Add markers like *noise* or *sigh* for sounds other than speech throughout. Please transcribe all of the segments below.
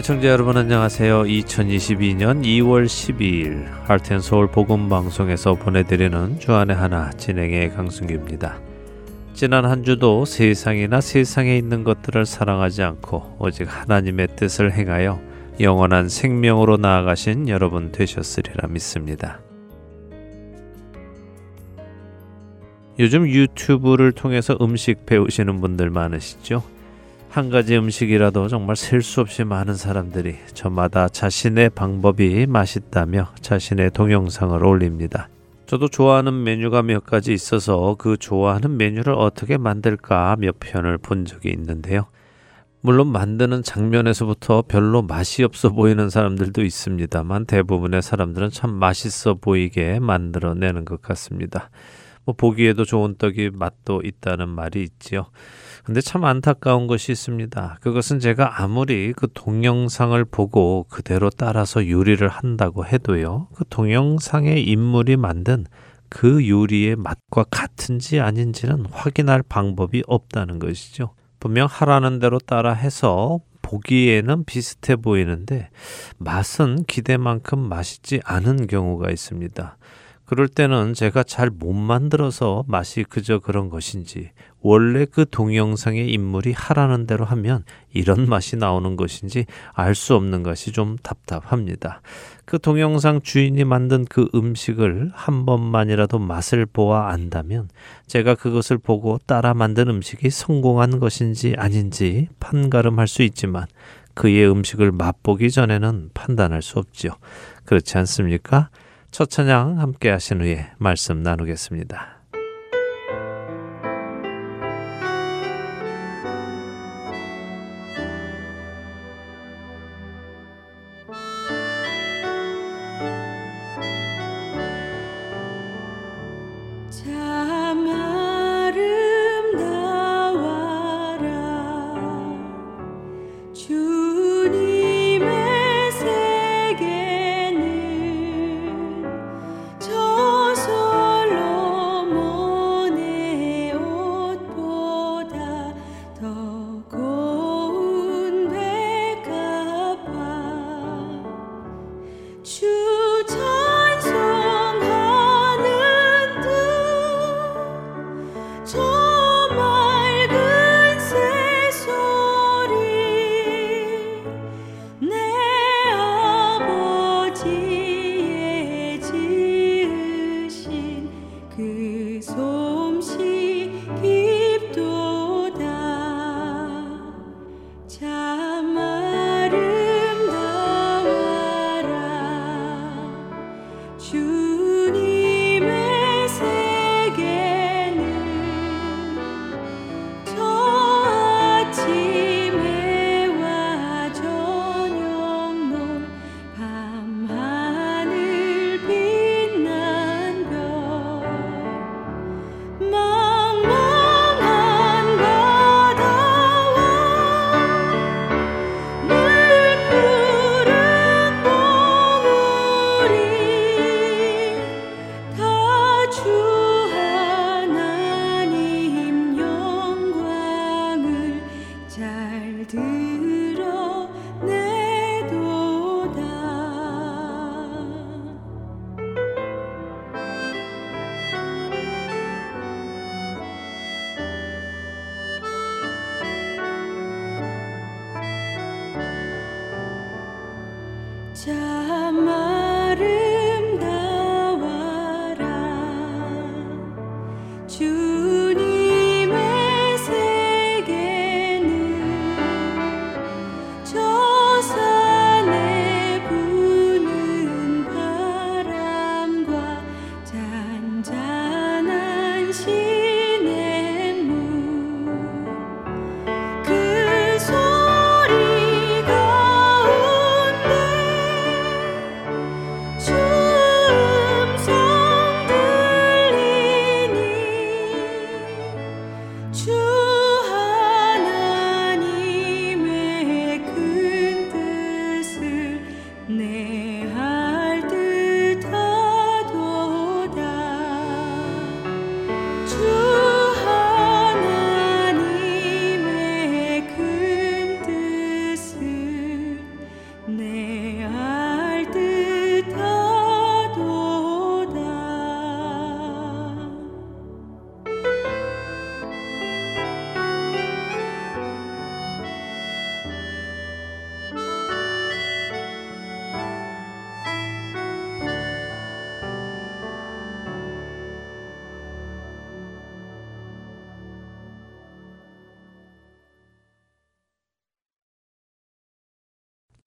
애청자 여러분 안녕하세요. 2022년 2월 12일 할텐서울 복음방송에서 보내드리는 주안의 하나 진행의 강승규입니다. 지난 한 주도 세상이나 세상에 있는 것들을 사랑하지 않고 오직 하나님의 뜻을 행하여 영원한 생명으로 나아가신 여러분 되셨으리라 믿습니다. 요즘 유튜브를 통해서 음식 배우시는 분들 많으시죠? 한 가지 음식이라도 정말 셀 수 없이 많은 사람들이 저마다 자신의 방법이 맛있다며 자신의 동영상을 올립니다. 저도 좋아하는 메뉴가 몇 가지 있어서 그 좋아하는 메뉴를 어떻게 만들까 몇 편을 본 적이 있는데요. 물론 만드는 장면에서부터 별로 맛이 없어 보이는 사람들도 있습니다만 대부분의 사람들은 참 맛있어 보이게 만들어내는 것 같습니다. 뭐 보기에도 좋은 떡이 맛도 있다는 말이 있지요. 근데 참 안타까운 것이 있습니다. 그것은 제가 아무리 그 동영상을 보고 그대로 따라서 요리를 한다고 해도요. 그 동영상의 인물이 만든 그 요리의 맛과 같은지 아닌지는 확인할 방법이 없다는 것이죠. 분명 하라는 대로 따라 해서 보기에는 비슷해 보이는데 맛은 기대만큼 맛있지 않은 경우가 있습니다. 그럴 때는 제가 잘 못 만들어서 맛이 그저 그런 것인지 원래 그 동영상의 인물이 하라는 대로 하면 이런 맛이 나오는 것인지 알 수 없는 것이 좀 답답합니다. 그 동영상 주인이 만든 그 음식을 한 번만이라도 맛을 보아 안다면 제가 그것을 보고 따라 만든 음식이 성공한 것인지 아닌지 판가름할 수 있지만 그의 음식을 맛보기 전에는 판단할 수 없지요. 그렇지 않습니까? 첫 찬양 함께 하신 후에 말씀 나누겠습니다.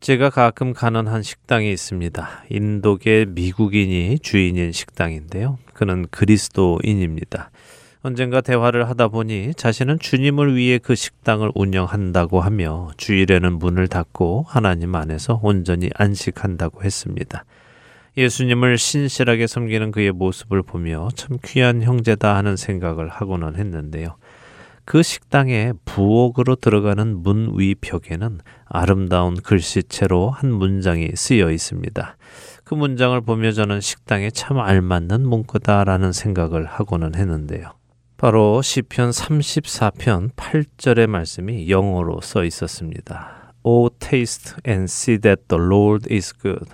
제가 가끔 가는 한 식당이 있습니다. 인도계 미국인이 주인인 식당인데요. 그는 그리스도인입니다. 언젠가 대화를 하다 보니 자신은 주님을 위해 그 식당을 운영한다고 하며 주일에는 문을 닫고 하나님 안에서 온전히 안식한다고 했습니다. 예수님을 신실하게 섬기는 그의 모습을 보며 참 귀한 형제다 하는 생각을 하고는 했는데요. 그 식당에 부엌으로 들어가는 문 위 벽에는 아름다운 글씨체로 한 문장이 쓰여 있습니다. 그 문장을 보며 저는 식당에 참 알맞는 문구다라는 생각을 하고는 했는데요. 바로 시편 34편 8절의 말씀이 영어로 써 있었습니다. O taste and see that the Lord is good.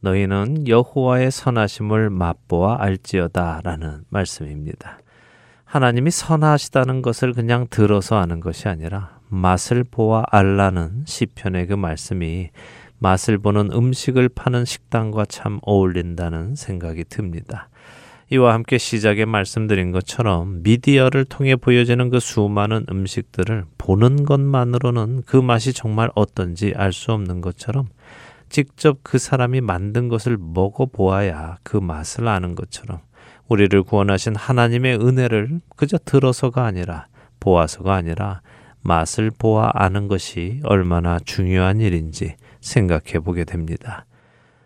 너희는 여호와의 선하심을 맛보아 알지어다라는 말씀입니다. 하나님이 선하시다는 것을 그냥 들어서 아는 것이 아니라 맛을 보아 알라는 시편의 그 말씀이 맛을 보는 음식을 파는 식당과 참 어울린다는 생각이 듭니다. 이와 함께 시작에 말씀드린 것처럼 미디어를 통해 보여지는 그 수많은 음식들을 보는 것만으로는 그 맛이 정말 어떤지 알 수 없는 것처럼 직접 그 사람이 만든 것을 먹어보아야 그 맛을 아는 것처럼 우리를 구원하신 하나님의 은혜를 그저 들어서가 아니라 보아서가 아니라 맛을 보아 아는 것이 얼마나 중요한 일인지 생각해 보게 됩니다.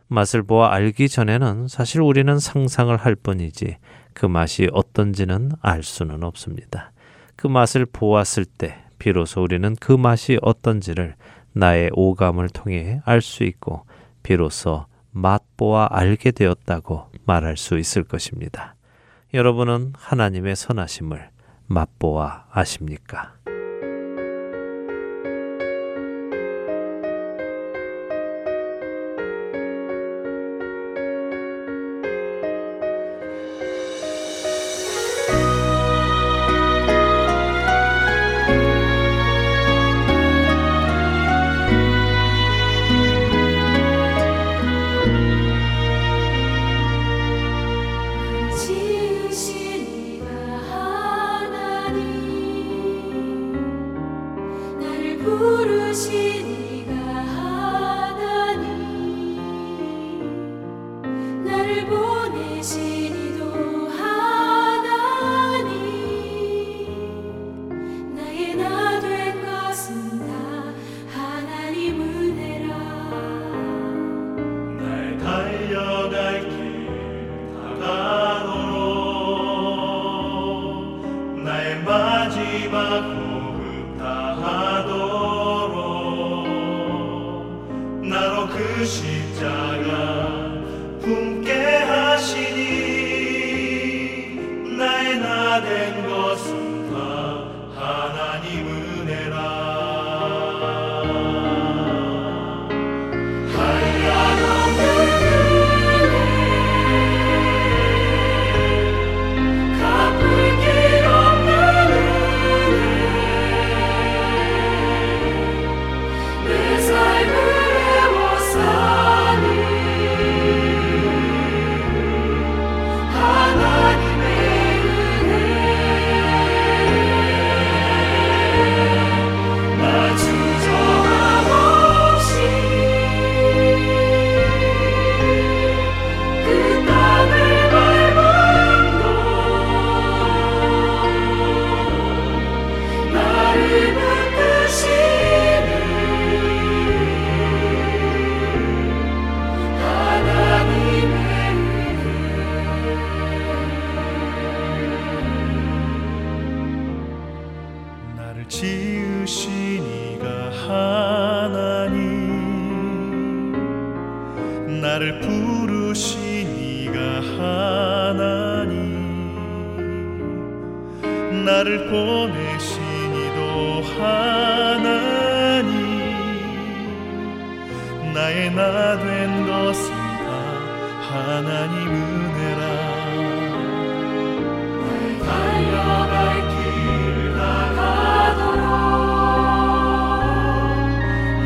맛을 보아 알기 전에는 사실 우리는 상상을 할 뿐이지 그 맛이 어떤지는 알 수는 없습니다. 그 맛을 보았을 때 비로소 우리는 그 맛이 어떤지를 나의 오감을 통해 알 수 있고 비로소 맛보아 알게 되었다고 말할 수 있을 것입니다. 여러분은 하나님의 선하심을 맛보아 아십니까? 心。 된 것이다 하나님 은혜라. 달려갈 길 나가도록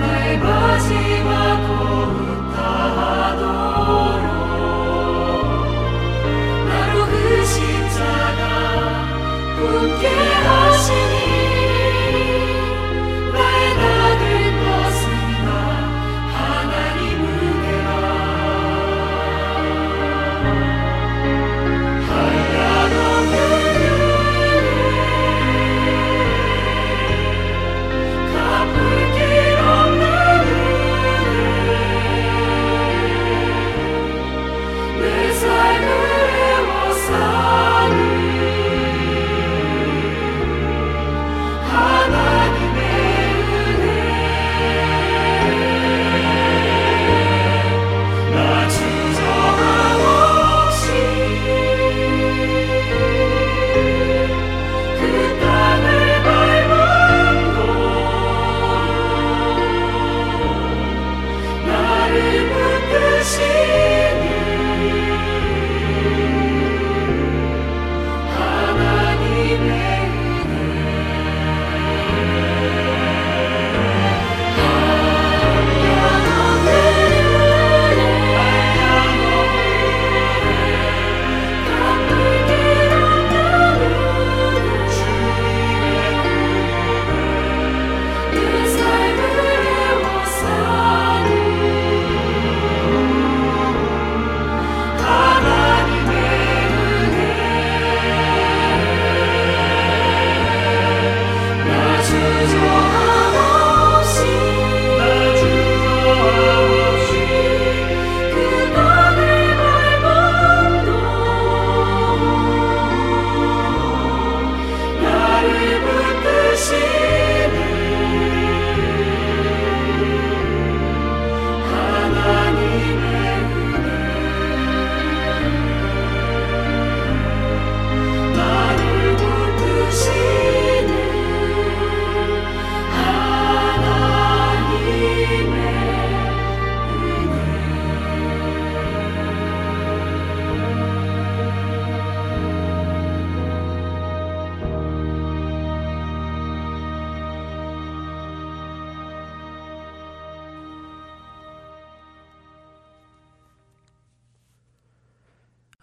나의 마지막 호흡 다하도록. 나로 그 십자가 품게 하시오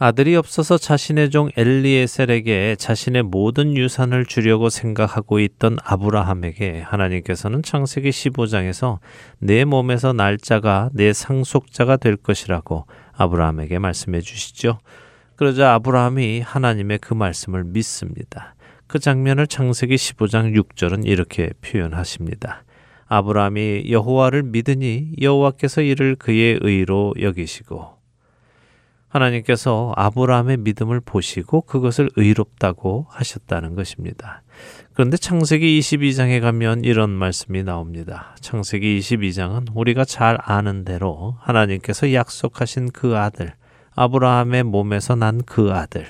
아들이 없어서 자신의 종 엘리에셀에게 자신의 모든 유산을 주려고 생각하고 있던 아브라함에게 하나님께서는 창세기 15장에서 내 몸에서 날짜가 내 상속자가 될 것이라고 아브라함에게 말씀해 주시죠. 그러자 아브라함이 하나님의 그 말씀을 믿습니다. 그 장면을 창세기 15장 6절은 이렇게 표현하십니다. 아브라함이 여호와를 믿으니 여호와께서 이를 그의 의로 여기시고 하나님께서 아브라함의 믿음을 보시고 그것을 의롭다고 하셨다는 것입니다. 그런데 창세기 22장에 가면 이런 말씀이 나옵니다. 창세기 22장은 우리가 잘 아는 대로 하나님께서 약속하신 그 아들 아브라함의 몸에서 난 그 아들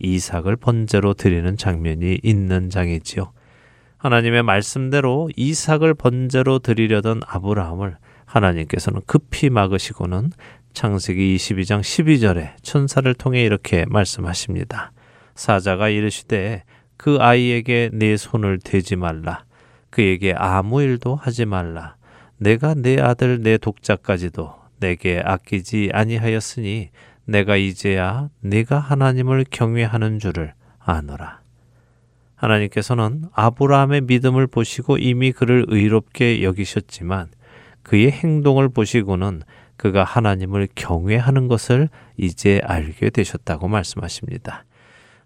이삭을 번제로 드리는 장면이 있는 장이지요. 하나님의 말씀대로 이삭을 번제로 드리려던 아브라함을 하나님께서는 급히 막으시고는 창세기 22장 12절에 천사를 통해 이렇게 말씀하십니다. 사자가 이르시되 그 아이에게 내 손을 대지 말라. 그에게 아무 일도 하지 말라. 내가 내 아들 내 독자까지도 내게 아끼지 아니하였으니 내가 이제야 네가 하나님을 경외하는 줄을 아노라. 하나님께서는 아브라함의 믿음을 보시고 이미 그를 의롭게 여기셨지만 그의 행동을 보시고는 그가 하나님을 경외하는 것을 이제 알게 되셨다고 말씀하십니다.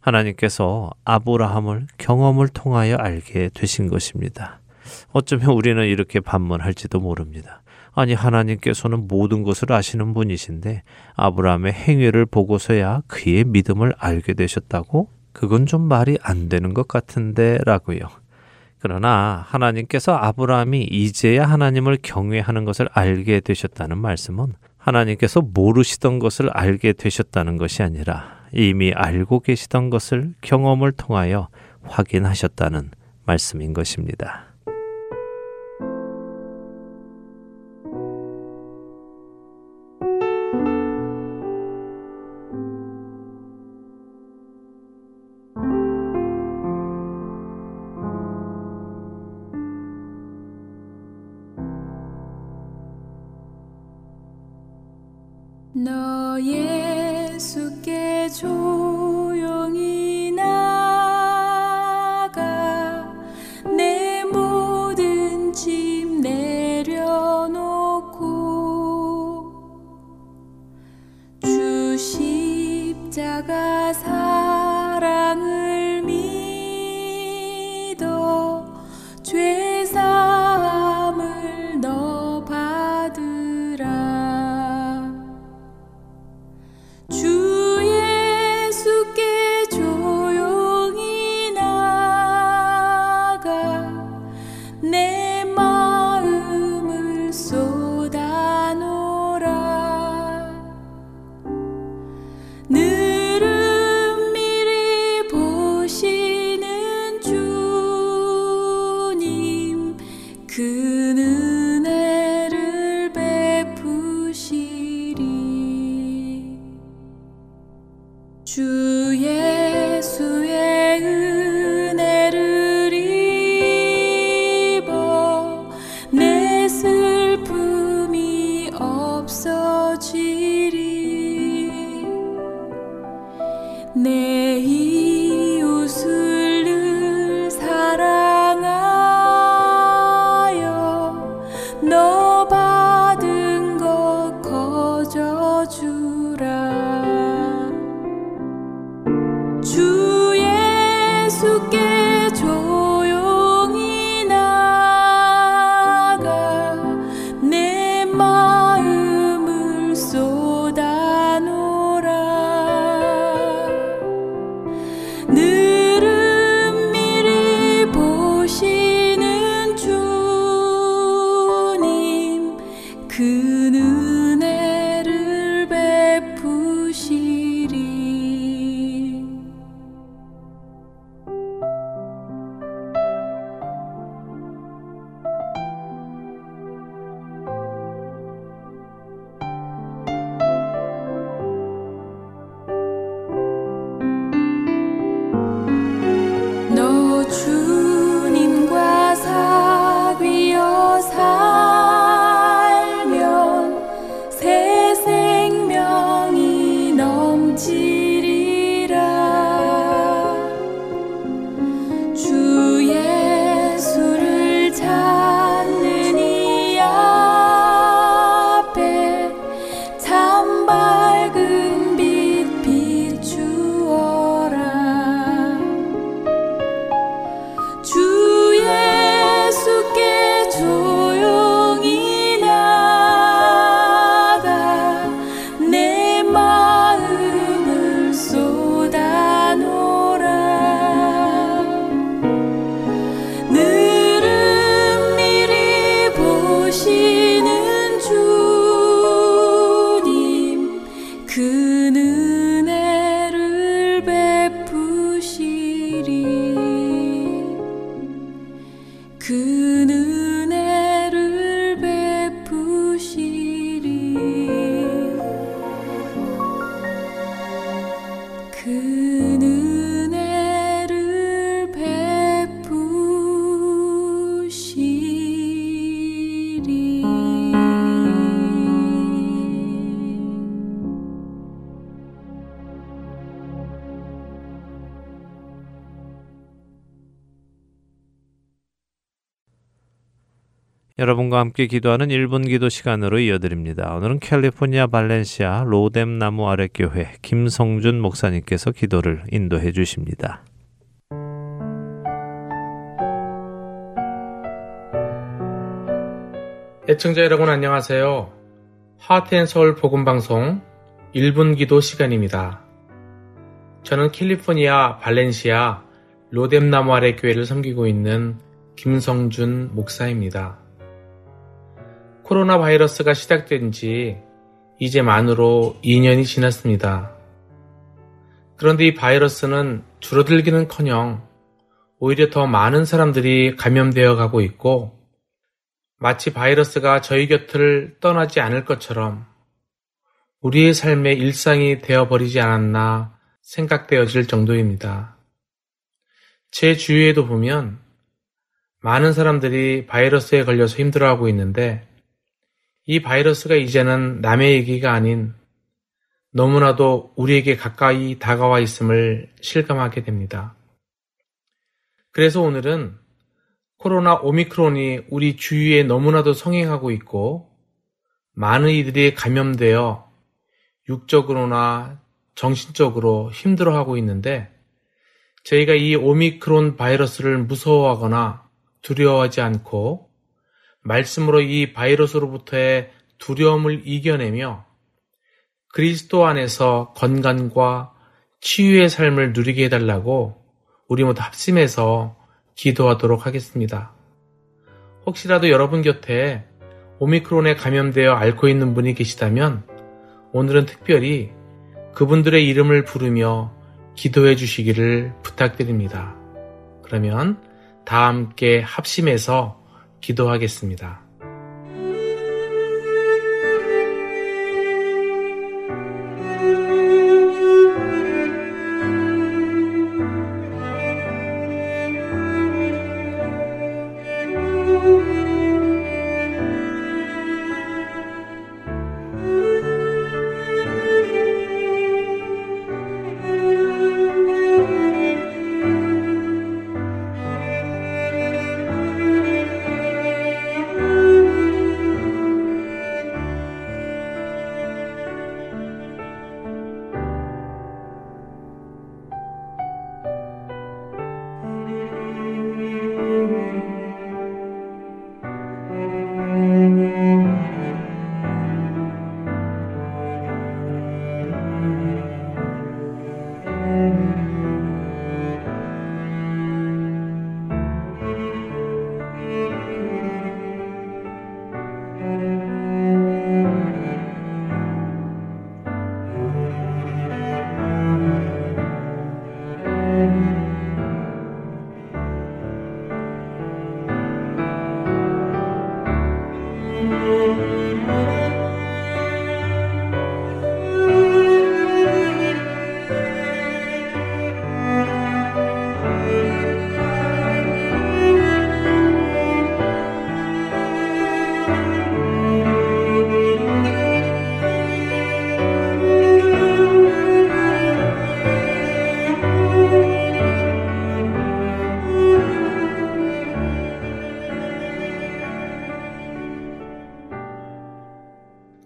하나님께서 아브라함을 경험을 통하여 알게 되신 것입니다. 어쩌면 우리는 이렇게 반문할지도 모릅니다. 아니 하나님께서는 모든 것을 아시는 분이신데 아브라함의 행위를 보고서야 그의 믿음을 알게 되셨다고? 그건 좀 말이 안 되는 것 같은데라고요. 그러나 하나님께서 아브라함이 이제야 하나님을 경외하는 것을 알게 되셨다는 말씀은 하나님께서 모르시던 것을 알게 되셨다는 것이 아니라 이미 알고 계시던 것을 경험을 통하여 확인하셨다는 말씀인 것입니다. 함께 기도하는 1분 기도 시간으로 이어드립니다. 오늘은 캘리포니아 발렌시아 로뎀 나무 아래 교회 김성준 목사님께서 기도를 인도해 주십니다. 애청자 여러분 안녕하세요. 하트앤서울 복음방송 1분 기도 시간입니다. 저는 캘리포니아 발렌시아 로뎀나무 아래 교회를 섬기고 있는 김성준 목사입니다. 코로나 바이러스가 시작된 지 이제 만으로 2년이 지났습니다. 그런데 이 바이러스는 줄어들기는 커녕 오히려 더 많은 사람들이 감염되어 가고 있고 마치 바이러스가 저희 곁을 떠나지 않을 것처럼 우리의 삶의 일상이 되어버리지 않았나 생각되어질 정도입니다. 제 주위에도 보면 많은 사람들이 바이러스에 걸려서 힘들어하고 있는데 이 바이러스가 이제는 남의 얘기가 아닌 너무나도 우리에게 가까이 다가와 있음을 실감하게 됩니다. 그래서 오늘은 코로나 오미크론이 우리 주위에 너무나도 성행하고 있고 많은 이들이 감염되어 육적으로나 정신적으로 힘들어하고 있는데 저희가 이 오미크론 바이러스를 무서워하거나 두려워하지 않고 말씀으로 이 바이러스로부터의 두려움을 이겨내며 그리스도 안에서 건강과 치유의 삶을 누리게 해달라고 우리 모두 합심해서 기도하도록 하겠습니다. 혹시라도 여러분 곁에 오미크론에 감염되어 앓고 있는 분이 계시다면 오늘은 특별히 그분들의 이름을 부르며 기도해 주시기를 부탁드립니다. 그러면 다 함께 합심해서 기도하겠습니다.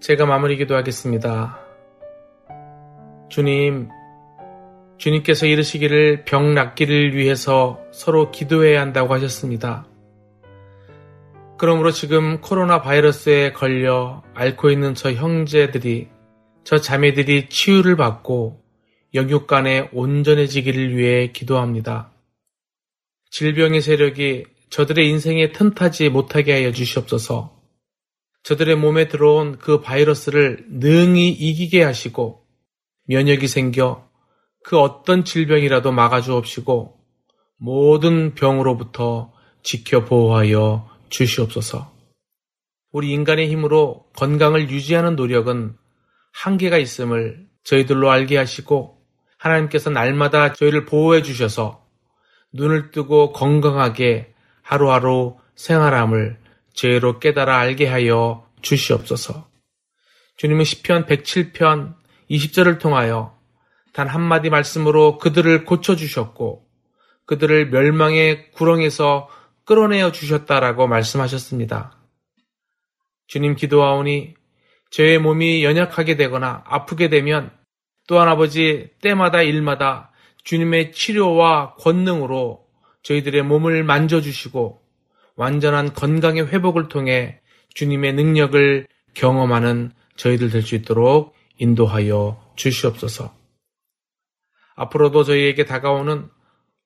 제가 마무리 기도하겠습니다. 주님, 주님께서 이르시기를 병 낫기를 위해서 서로 기도해야 한다고 하셨습니다. 그러므로 지금 코로나 바이러스에 걸려 앓고 있는 저 형제들이, 저 자매들이 치유를 받고 영육간에 온전해지기를 위해 기도합니다. 질병의 세력이 저들의 인생에 틈타지 못하게 하여 주시옵소서. 저들의 몸에 들어온 그 바이러스를 능히 이기게 하시고 면역이 생겨 그 어떤 질병이라도 막아주옵시고 모든 병으로부터 지켜 보호하여 주시옵소서. 우리 인간의 힘으로 건강을 유지하는 노력은 한계가 있음을 저희들로 알게 하시고 하나님께서 날마다 저희를 보호해 주셔서 눈을 뜨고 건강하게 하루하루 생활함을 죄로 깨달아 알게 하여 주시옵소서. 주님은 시편 107편 20절을 통하여 단 한마디 말씀으로 그들을 고쳐 주셨고 그들을 멸망의 구렁에서 끌어내어 주셨다라고 말씀하셨습니다. 주님 기도하오니 저의 몸이 연약하게 되거나 아프게 되면 또한 아버지 때마다 일마다 주님의 치료와 권능으로 저희들의 몸을 만져주시고 완전한 건강의 회복을 통해 주님의 능력을 경험하는 저희들 될 수 있도록 인도하여 주시옵소서. 앞으로도 저희에게 다가오는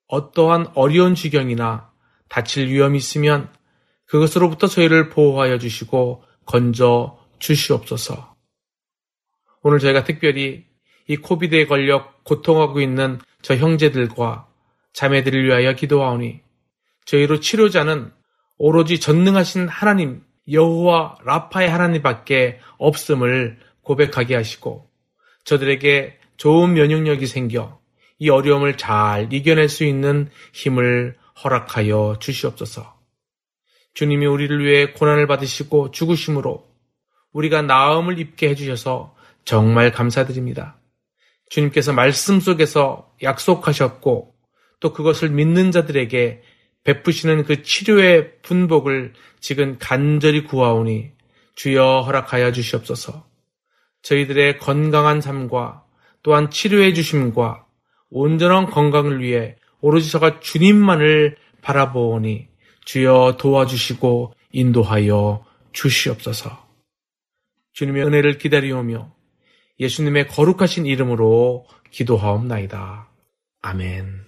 어떠한 어려운 지경이나 다칠 위험이 있으면 그것으로부터 저희를 보호하여 주시고 건져 주시옵소서. 오늘 저희가 특별히 이 코비드에 걸려 고통하고 있는 저 형제들과 자매들을 위하여 기도하오니 저희로 치료자는 오로지 전능하신 하나님 여호와 라파의 하나님밖에 없음을 고백하게 하시고 저들에게 좋은 면역력이 생겨 이 어려움을 잘 이겨낼 수 있는 힘을 허락하여 주시옵소서. 주님이 우리를 위해 고난을 받으시고 죽으심으로 우리가 나음을 입게 해주셔서 정말 감사드립니다. 주님께서 말씀 속에서 약속하셨고 또 그것을 믿는 자들에게 베푸시는 그 치료의 분복을 지금 간절히 구하오니 주여 허락하여 주시옵소서. 저희들의 건강한 삶과 또한 치료해 주심과 온전한 건강을 위해 오로지 저가 주님만을 바라보오니 주여 도와주시고 인도하여 주시옵소서. 주님의 은혜를 기다리오며 예수님의 거룩하신 이름으로 기도하옵나이다. 아멘.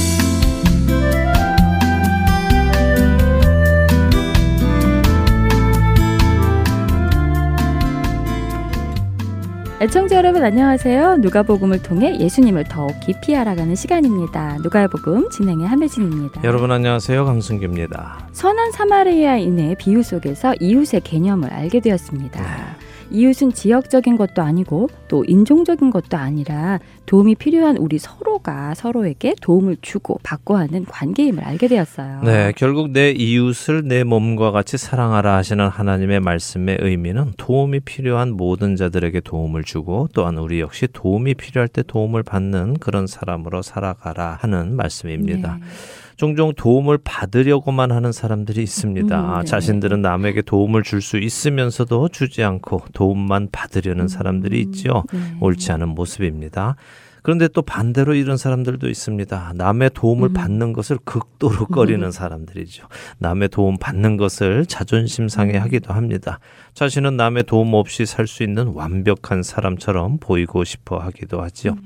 애청자 여러분 안녕하세요. 누가복음을 통해 예수님을 더욱 깊이 알아가는 시간입니다. 누가의 복음 진행의 함혜진입니다. 여러분 안녕하세요. 강승규입니다. 선한 사마리아인의 비유 속에서 이웃의 개념을 알게 되었습니다. 네. 이웃은 지역적인 것도 아니고 또 인종적인 것도 아니라 도움이 필요한 우리 서로가 서로에게 도움을 주고 받고 하는 관계임을 알게 되었어요. 네, 결국 내 이웃을 내 몸과 같이 사랑하라 하시는 하나님의 말씀의 의미는 도움이 필요한 모든 자들에게 도움을 주고 또한 우리 역시 도움이 필요할 때 도움을 받는 그런 사람으로 살아가라 하는 말씀입니다. 네. 종종 도움을 받으려고만 하는 사람들이 있습니다. 음, 네. 자신들은 남에게 도움을 줄 수 있으면서도 주지 않고 도움만 받으려는 사람들이 있죠. 네. 옳지 않은 모습입니다. 그런데 또 반대로 이런 사람들도 있습니다. 남의 도움을 음. 받는 것을 극도로 꺼리는 사람들이죠. 남의 도움 받는 것을 자존심 상해하기도 합니다. 자신은 남의 도움 없이 살 수 있는 완벽한 사람처럼 보이고 싶어 하기도 하지요.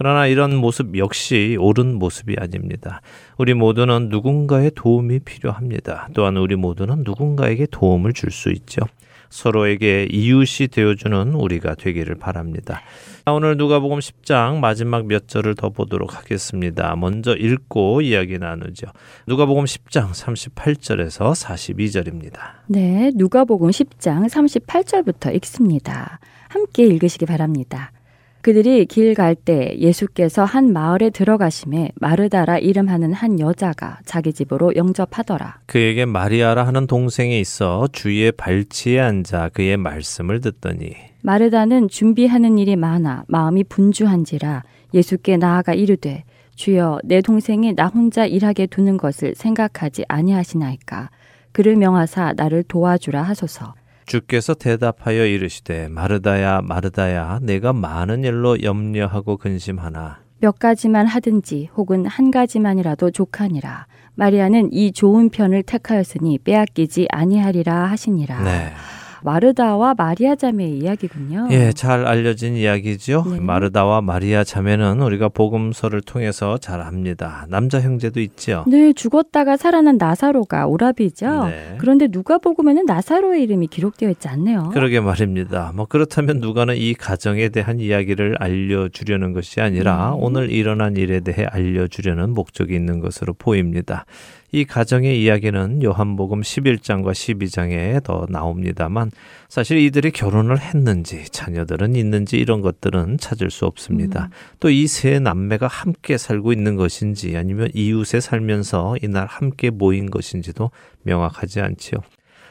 그러나 이런 모습 역시 옳은 모습이 아닙니다. 우리 모두는 누군가의 도움이 필요합니다. 또한 우리 모두는 누군가에게 도움을 줄 수 있죠. 서로에게 이웃이 되어주는 우리가 되기를 바랍니다. 자, 오늘 누가복음 10장 마지막 몇 절을 더 보도록 하겠습니다. 먼저 읽고 이야기 나누죠. 누가복음 10장 38절에서 42절입니다. 네, 누가복음 10장 38절부터 읽습니다. 함께 읽으시기 바랍니다. 그들이 길 갈 때 예수께서 한 마을에 들어가심에 마르다라 이름하는 한 여자가 자기 집으로 영접하더라. 그에게 마리아라 하는 동생이 있어 주의 발치에 앉아 그의 말씀을 듣더니 마르다는 준비하는 일이 많아 마음이 분주한지라 예수께 나아가 이르되 주여 내 동생이 나 혼자 일하게 두는 것을 생각하지 아니하시나이까 그를 명하사 나를 도와주라 하소서 주께서 대답하여 이르시되 마르다야 마르다야 내가 많은 일로 염려하고 근심하나? 몇 가지만 하든지 혹은 한 가지만이라도 족하니라. 마리아는 이 좋은 편을 택하였으니 빼앗기지 아니하리라 하시니라. 네. 마르다와 마리아 자매의 이야기군요. 예, 잘 알려진 이야기죠. 네. 마르다와 마리아 자매는 우리가 복음서를 통해서 잘 압니다. 남자 형제도 있죠. 네, 죽었다가 살아난 나사로가 오라비죠. 네. 그런데 누가 복음에는 나사로의 이름이 기록되어 있지 않네요. 그러게 말입니다. 뭐 그렇다면 누가는 이 가정에 대한 이야기를 알려주려는 것이 아니라 네. 오늘 일어난 일에 대해 알려주려는 목적이 있는 것으로 보입니다. 이 가정의 이야기는 요한복음 11장과 12장에 더 나옵니다만 사실 이들이 결혼을 했는지 자녀들은 있는지 이런 것들은 찾을 수 없습니다. 또이 세 남매가 함께 살고 있는 것인지 아니면 이웃에 살면서 이날 함께 모인 것인지도 명확하지 않지요.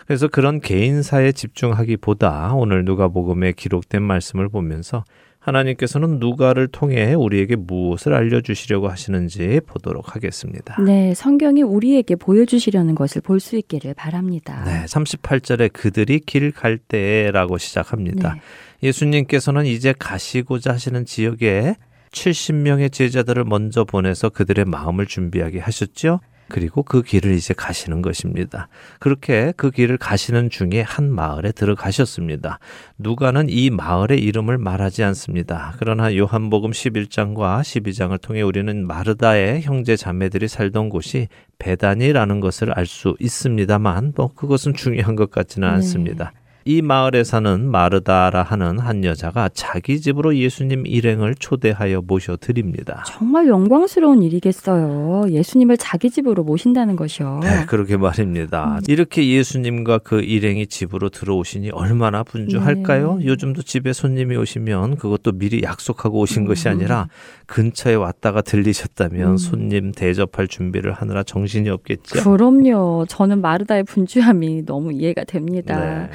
그래서 그런 개인사에 집중하기보다 오늘 누가복음에 기록된 말씀을 보면서 하나님께서는 누가를 통해 우리에게 무엇을 알려주시려고 하시는지 보도록 하겠습니다. 네, 성경이 우리에게 보여주시려는 것을 볼 수 있기를 바랍니다. 네, 38절에 그들이 길 갈 때라고 시작합니다. 네. 예수님께서는 이제 가시고자 하시는 지역에 70명의 제자들을 먼저 보내서 그들의 마음을 준비하게 하셨죠. 그리고 그 길을 이제 가시는 것입니다. 그렇게 그 길을 가시는 중에 한 마을에 들어가셨습니다. 누가는 이 마을의 이름을 말하지 않습니다. 그러나 요한복음 11장과 12장을 통해 우리는 마르다의 형제 자매들이 살던 곳이 베단이라는 것을 알 수 있습니다만 뭐 그것은 중요한 것 같지는 네. 않습니다. 이 마을에 사는 마르다라 하는 한 여자가 자기 집으로 예수님 일행을 초대하여 모셔 드립니다. 정말 영광스러운 일이겠어요. 예수님을 자기 집으로 모신다는 것이요. 네, 그러게 말입니다. 이렇게 예수님과 그 일행이 집으로 들어오시니 얼마나 분주할까요? 네. 요즘도 집에 손님이 오시면 그것도 미리 약속하고 오신 것이 아니라 근처에 왔다가 들리셨다면 음. 손님 대접할 준비를 하느라 정신이 없겠죠. 그럼요. 저는 마르다의 분주함이 너무 이해가 됩니다. 네.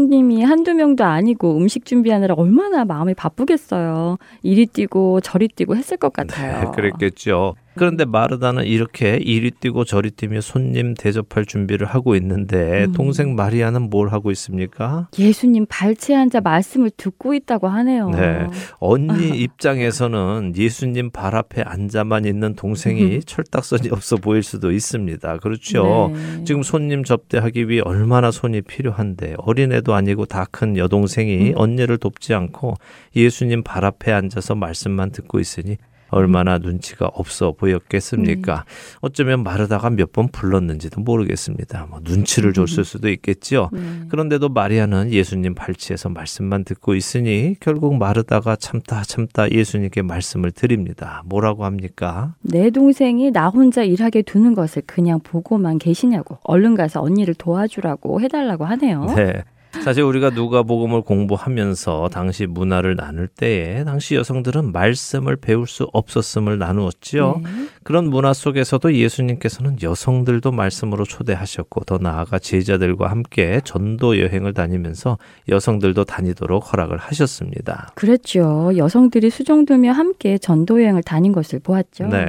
손님이 한두 명도 아니고 음식 준비하느라 얼마나 마음이 바쁘겠어요. 이리 뛰고 저리 뛰고 했을 것 같아요. 네, 그랬겠죠. 그런데 마르다는 이렇게 이리 뛰고 저리 뛰며 손님 대접할 준비를 하고 있는데 음. 동생 마리아는 뭘 하고 있습니까? 예수님 발치에 앉아 말씀을 듣고 있다고 하네요. 네. 언니 입장에서는 예수님 발 앞에 앉아만 있는 동생이 철딱선이 없어 보일 수도 있습니다. 그렇죠. 네. 지금 손님 접대하기 위해 얼마나 손이 필요한데 어린애도 아니고 다 큰 여동생이 음. 언니를 돕지 않고 예수님 발 앞에 앉아서 말씀만 듣고 있으니 얼마나 눈치가 없어 보였겠습니까? 어쩌면 마르다가 몇 번 불렀는지도 모르겠습니다. 뭐 눈치를 줬을 수도 있겠지요. 네. 그런데도 마리아는 예수님 발치에서 말씀만 듣고 있으니 결국 마르다가 참다 참다 예수님께 말씀을 드립니다. 뭐라고 합니까? 내 동생이 나 혼자 일하게 두는 것을 그냥 보고만 계시냐고 얼른 가서 언니를 도와주라고 해달라고 하네요. 네. 사실 우리가 누가복음을 공부하면서 당시 문화를 나눌 때에 당시 여성들은 말씀을 배울 수 없었음을 나누었지요. 네. 그런 문화 속에서도 예수님께서는 여성들도 말씀으로 초대하셨고 더 나아가 제자들과 함께 전도 여행을 다니면서 여성들도 다니도록 허락을 하셨습니다. 그랬죠. 여성들이 수정두며 함께 전도 여행을 다닌 것을 보았죠. 네.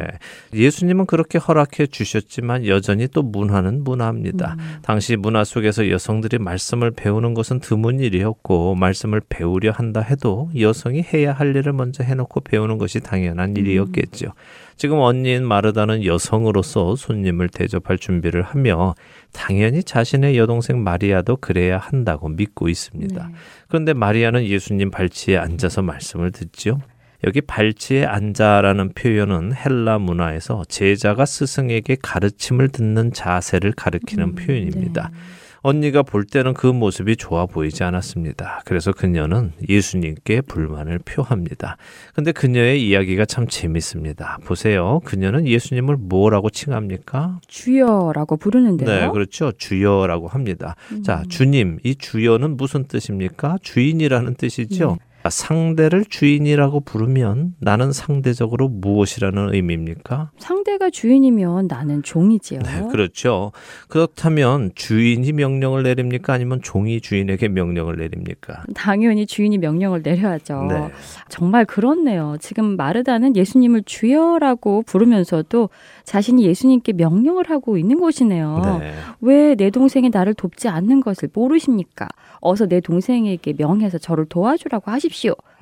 예수님은 그렇게 허락해 주셨지만 여전히 또 문화는 문화입니다. 음. 당시 문화 속에서 여성들이 말씀을 배우는 것은 드문 일이었고 말씀을 배우려 한다 해도 여성이 해야 할 일을 먼저 해놓고 배우는 것이 당연한 일이었겠죠. 지금 언니인 마르다는 여성으로서 손님을 대접할 준비를 하며 당연히 자신의 여동생 마리아도 그래야 한다고 믿고 있습니다. 네. 그런데 마리아는 예수님 발치에 앉아서 말씀을 듣지요. 여기 발치에 앉아라는 표현은 헬라 문화에서 제자가 스승에게 가르침을 듣는 자세를 가리키는 음, 표현입니다. 네. 언니가 볼 때는 그 모습이 좋아 보이지 않았습니다. 그래서 그녀는 예수님께 불만을 표합니다. 근데 그녀의 이야기가 참 재밌습니다. 보세요. 그녀는 예수님을 뭐라고 칭합니까? 주여라고 부르는데요. 네, 그렇죠. 주여라고 합니다. 음. 자, 주님. 이 주여는 무슨 뜻입니까? 주인이라는 뜻이죠. 네. 아, 상대를 주인이라고 부르면 나는 상대적으로 무엇이라는 의미입니까? 상대가 주인이면 나는 종이지요. 네, 그렇죠. 그렇다면 주인이 명령을 내립니까? 아니면 종이 주인에게 명령을 내립니까? 당연히 주인이 명령을 내려야죠. 네. 정말 그렇네요. 지금 마르다는 예수님을 주여라고 부르면서도 자신이 예수님께 명령을 하고 있는 것이네요. 네. 왜내 동생이 나를 돕지 않는 것을 모르십니까? 어서 내 동생에게 명해서 저를 도와주라고 하십시오.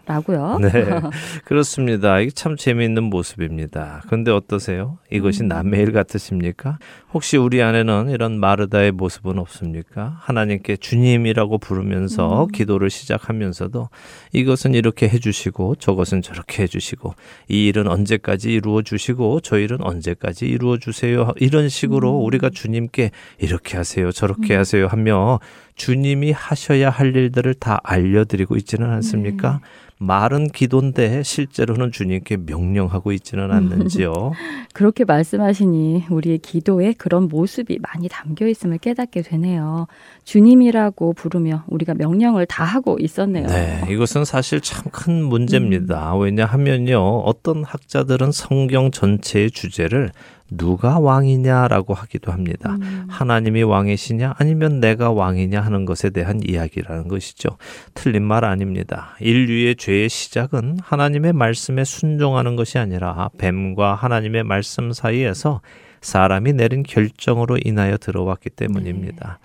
라고요. 네, *laughs* 그렇습니다. 이게 참 재미있는 모습입니다. 그런데 어떠세요? 이것이 음. 남의 일 같으십니까? 혹시 우리 안에는 이런 마르다의 모습은 없습니까? 하나님께 주님이라고 부르면서 음. 기도를 시작하면서도 이것은 이렇게 해주시고 저것은 저렇게 해주시고 이 일은 언제까지 이루어 주시고 저 일은 언제까지 이루어 주세요. 이런 식으로 음. 우리가 주님께 이렇게 하세요, 저렇게 하세요 하며 주님이 하셔야 할 일들을 다 알려드리고 있지는 않습니까? 말은 기도인데 실제로는 주님께 명령하고 있지는 않는지요. *laughs* 그렇게 말씀하시니 우리의 기도에 그런 모습이 많이 담겨 있음을 깨닫게 되네요. 주님이라고 부르며 우리가 명령을 다 하고 있었네요. 네, 이것은 사실 참 큰 문제입니다. 왜냐하면요, 어떤 학자들은 성경 전체의 주제를 누가 왕이냐라고 하기도 합니다. 음. 하나님이 왕이시냐 아니면 내가 왕이냐 하는 것에 대한 이야기라는 것이죠. 틀린 말 아닙니다. 인류의 죄의 시작은 하나님의 말씀에 순종하는 것이 아니라 뱀과 하나님의 말씀 사이에서 사람이 내린 결정으로 인하여 들어왔기 때문입니다.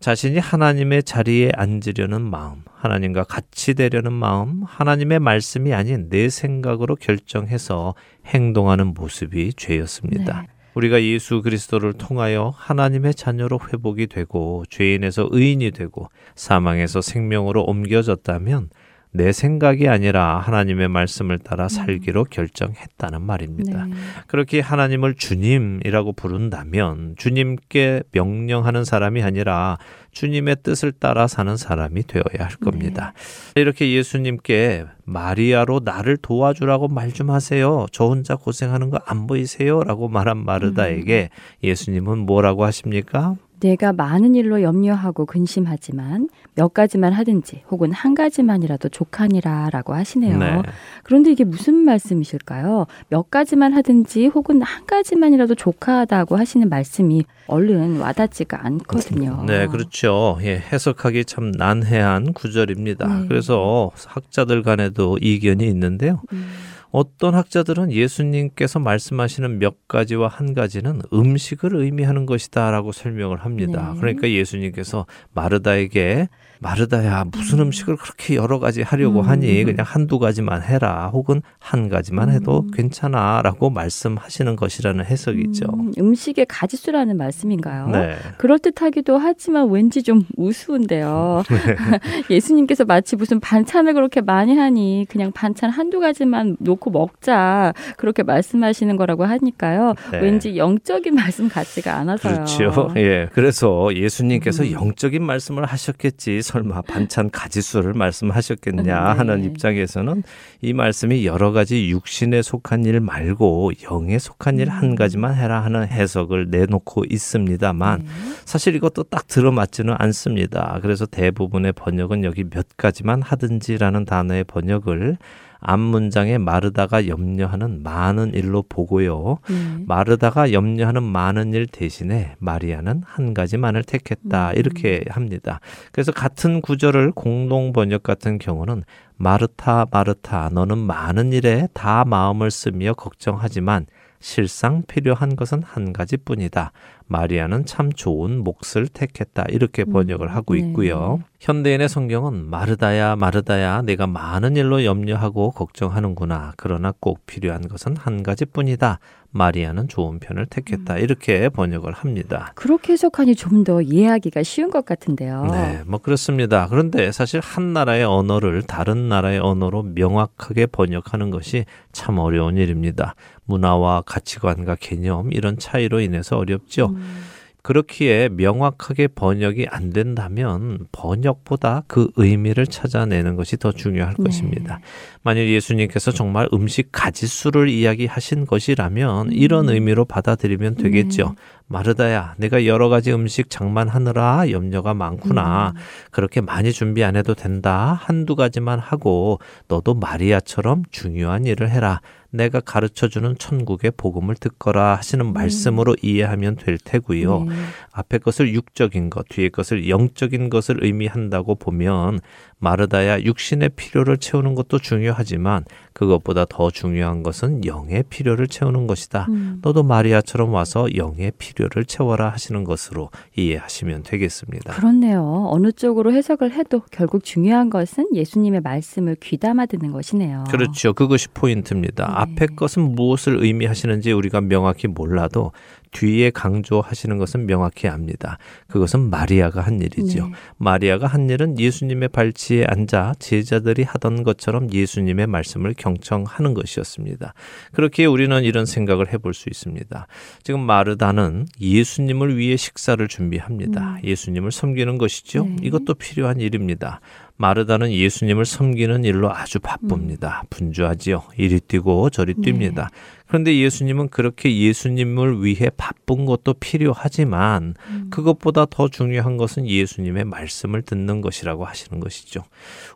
자신이 하나님의 자리에 앉으려는 마음, 하나님과 같이 되려는 마음, 하나님의 말씀이 아닌 내 생각으로 결정해서 행동하는 모습이 죄였습니다. 네. 우리가 예수 그리스도를 통하여 하나님의 자녀로 회복이 되고 죄인에서 의인이 되고 사망에서 생명으로 옮겨졌다면 내 생각이 아니라 하나님의 말씀을 따라 살기로 결정했다는 말입니다. 네. 그렇게 하나님을 주님이라고 부른다면 주님께 명령하는 사람이 아니라 주님의 뜻을 따라 사는 사람이 되어야 할 겁니다. 이렇게 예수님께 마리아로 나를 도와주라고 말 좀 하세요. 저 혼자 고생하는 거 안 보이세요? 라고 말한 마르다에게 예수님은 뭐라고 하십니까? 내가 많은 일로 염려하고 근심하지만 몇 가지만 하든지 혹은 한 가지만이라도 족하니라 라고 하시네요. 네. 그런데 이게 무슨 말씀이실까요? 몇 가지만 하든지 혹은 한 가지만이라도 족하다고 하시는 말씀이 얼른 와닿지가 않거든요. 네, 그렇죠. 예, 해석하기 참 난해한 구절입니다. 네. 그래서 학자들 간에도 이견이 있는데요. 음, 어떤 학자들은 예수님께서 말씀하시는 몇 가지와 한 가지는 음식을 의미하는 것이다라고 설명을 합니다. 네. 그러니까 예수님께서 마르다에게 마르다야 무슨 음식을 그렇게 여러 가지 하려고 음. 하니 그냥 한두 가지만 해라 혹은 한 가지만 해도 음. 괜찮아라고 말씀하시는 것이라는 해석이죠. 음, 음식의 가지수라는 말씀인가요? 네. 그럴 듯하기도 하지만 왠지 좀 우스운데요. *laughs* *laughs* 예수님께서 마치 무슨 반찬을 그렇게 많이 하니 그냥 반찬 한두 가지만 놓고 먹자 그렇게 말씀하시는 거라고 하니까요. 네. 왠지 영적인 *laughs* 말씀 같지가 않아서요. 그렇죠. 예. 그래서 예수님께서 음. 영적인 말씀을 하셨겠지. 설마 반찬 가지수를 말씀하셨겠냐 네. 하는 입장에서는 이 말씀이 여러 가지 육신에 속한 일 말고 영에 속한 일한 음. 가지만 해라 하는 해석을 내놓고 있습니다만 네. 사실 이것도 딱 들어맞지는 않습니다. 그래서 대부분의 번역은 여기 몇 가지만 하든지라는 단어의 번역을 앞 문장에 마르다가 염려하는 많은 일로 보고요. 네. 마르다가 염려하는 많은 일 대신에 마리아는 한 가지만을 택했다. 음. 이렇게 합니다. 그래서 같은 구절을 공동 번역 같은 경우는 마르타 마르타 너는 많은 일에 다 마음을 쓰며 걱정하지만 실상 필요한 것은 한 가지뿐이다. 마리아는 참 좋은 몫을 택했다. 이렇게 번역을 하고 네. 있고요. 현대인의 성경은 마르다야 마르다야 내가 많은 일로 염려하고 걱정하는구나. 그러나 꼭 필요한 것은 한 가지뿐이다. 마리아는 좋은 편을 택했다. 이렇게 번역을 합니다. 그렇게 해석하니 좀 더 이해하기가 쉬운 것 같은데요. 네, 뭐 그렇습니다. 그런데 사실 한 나라의 언어를 다른 나라의 언어로 명확하게 번역하는 것이 참 어려운 일입니다. 문화와 가치관과 개념 이런 차이로 인해서 어렵죠. 음, 그렇기에 명확하게 번역이 안 된다면 번역보다 그 의미를 찾아내는 것이 더 중요할 네. 것입니다. 만일 예수님께서 정말 음식 가지수를 이야기하신 것이라면 이런 음. 의미로 받아들이면 되겠죠. 네. 마르다야, 내가 여러 가지 음식 장만하느라 염려가 많구나. 음. 그렇게 많이 준비 안 해도 된다. 한두 가지만 하고 너도 마리아처럼 중요한 일을 해라. 내가 가르쳐 주는 천국의 복음을 듣거라 하시는 말씀으로 이해하면 될 테고요. 음. 네. 앞에 것을 육적인 것, 뒤에 것을 영적인 것을 의미한다고 보면 마르다야 육신의 필요를 채우는 것도 중요하지만 그것보다 더 중요한 것은 영의 필요를 채우는 것이다. 음. 너도 마리아처럼 와서 영의 필요 를 채워라 하시는 것으로 이해하시면 되겠습니다. 그렇네요. 어느 쪽으로 해석을 해도 결국 중요한 것은 예수님의 말씀을 귀담아 듣는 것이네요. 그렇죠. 그것이 포인트입니다. 네. 앞에 것은 무엇을 의미하시는지 우리가 명확히 몰라도 뒤에 강조하시는 것은 명확히 압니다. 그것은 마리아가 한 일이죠. 네. 마리아가 한 일은 예수님의 발치에 앉아 제자들이 하던 것처럼 예수님의 말씀을 경청하는 것이었습니다. 그렇게 우리는 이런 생각을 해볼 수 있습니다. 지금 마르다는 예수님을 위해 식사를 준비합니다. 예수님을 섬기는 것이죠. 네. 이것도 필요한 일입니다. 마르다는 예수님을 섬기는 일로 아주 바쁩니다. 분주하지요. 이리 뛰고 저리 뜁니다. 그런데 예수님은 그렇게 예수님을 위해 바쁜 것도 필요하지만 그것보다 더 중요한 것은 예수님의 말씀을 듣는 것이라고 하시는 것이죠.